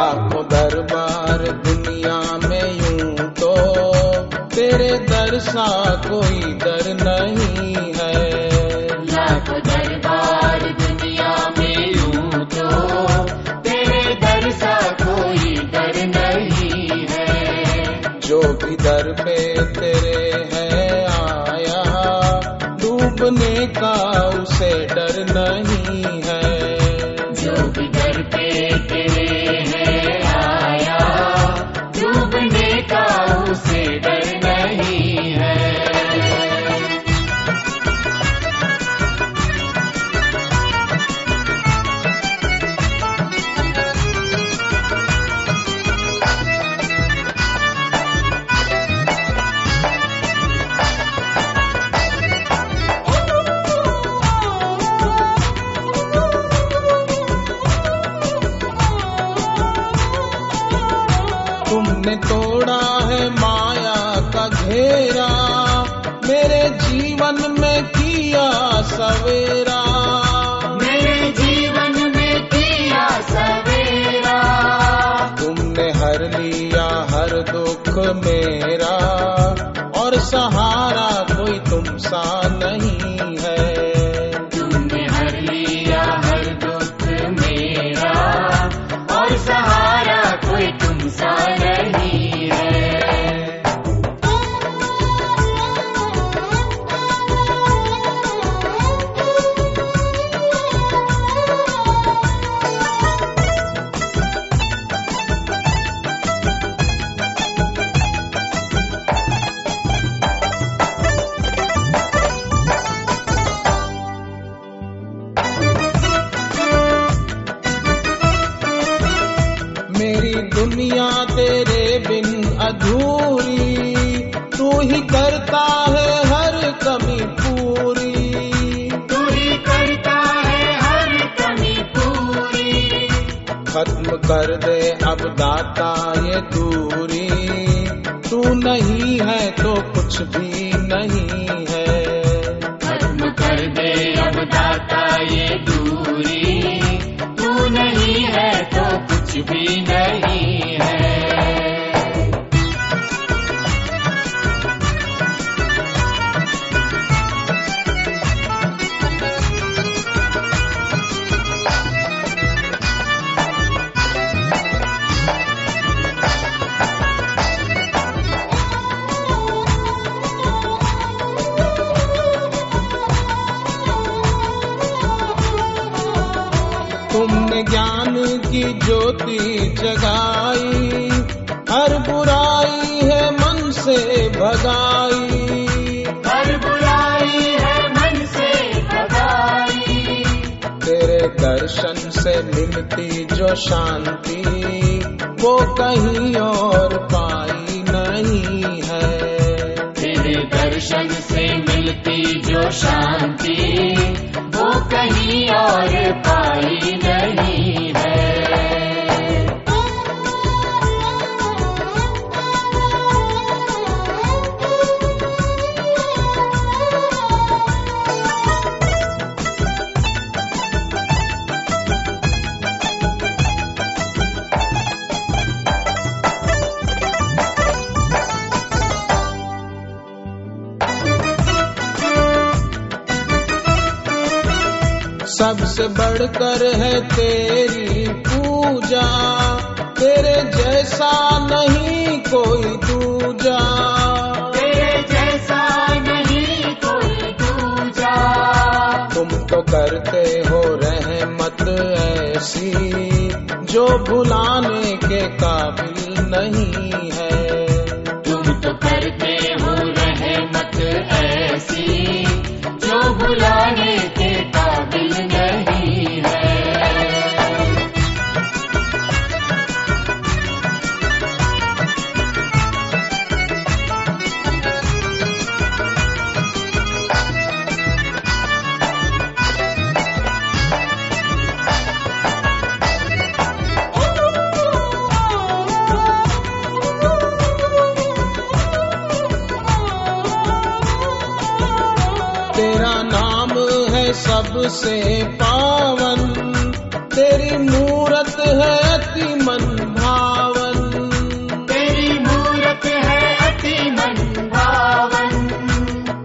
दरबार दुनिया में यूँ तो तेरे दर सा कोई दर नहीं है। लाख दरबार दुनिया में यूँ तो तेरे दर सा कोई दर नहीं है। जो भी दर पे तेरे है आया डूबने का उसे डर नहीं है। जो भी दर पे तेरे तुमने तोड़ा है माया का घेरा मेरे जीवन में किया सवेरा। मेरे जीवन में किया सवेरा। तुमने हर लिया हर दुख मेरा और सहारा कोई तुम सा नहीं है। तुमने अधूरी तू ही करता है हर कमी पूरी। तू ही करता है हर कमी पूरी। खत्म कर दे अब दाता ये दूरी। तू नहीं है तो कुछ भी नहीं है। खत्म कर दे अब दाता ये दूरी। तू नहीं है तो कुछ भी नहीं है। तुमने ज्ञान की ज्योति जगाई। हर बुराई है मन से भगाई। हर बुराई है मन से भगाई। तेरे दर्शन से मिलती जो शांति वो कहीं और पाई नहीं है। तेरे दर्शन से मिलती जो शांति कहीं और पाई नहीं है बढ़कर है तेरी पूजा। तेरे जैसा नहीं कोई दूजा। तेरे जैसा नहीं कोई दूजा। तुम तो करते हो रहमत ऐसी जो भुलाने के काबिल नहीं है। तुम तो करते हो रहमत ऐसी जो भुलाने सबसे पावन। तेरी मूरत है अति मन भावन तेरी मूरत है अति मन भावन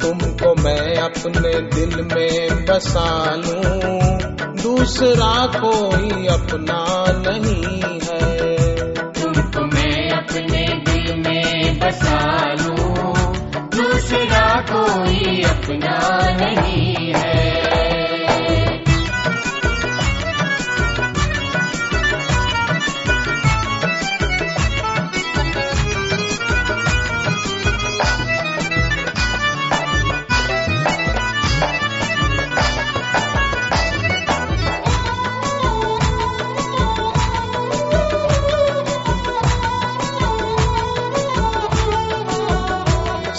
तुमको मैं अपने दिल में बसा लूँ। दूसरा कोई अपना नहीं है। तुमको मैं अपने दिल में बसा लूँ। दूसरा कोई अपना नहीं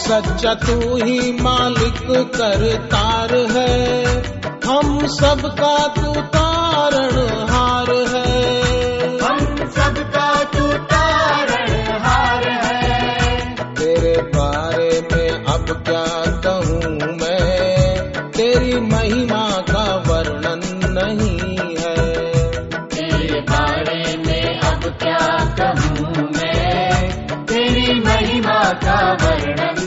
सच्चा तू ही मालिक करतार है। हम सबका तू तारण हार है। हम सबका तू तारण हार है। तेरे बारे में अब क्या कहूँ मैं? तेरी महिमा का वर्णन नहीं है। तेरे बारे में अब क्या कहूँ मैं? तेरी महिमा का वर्णन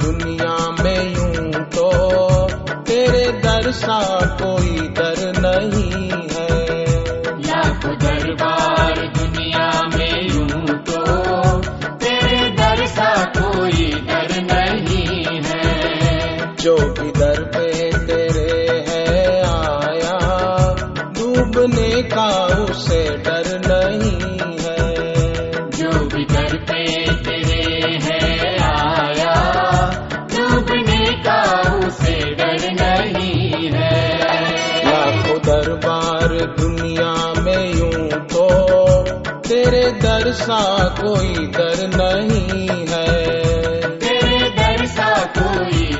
दुनिया में यूँ तो तेरे दर सा कोई दर नहीं है। लाखों दरबार दुनिया में यूँ तो तेरे दर सा कोई दर नहीं है। जो भी दर पे तेरे है आया डूबने का उसे डर दर सा कोई दर नहीं है। तेरे दर सा कोई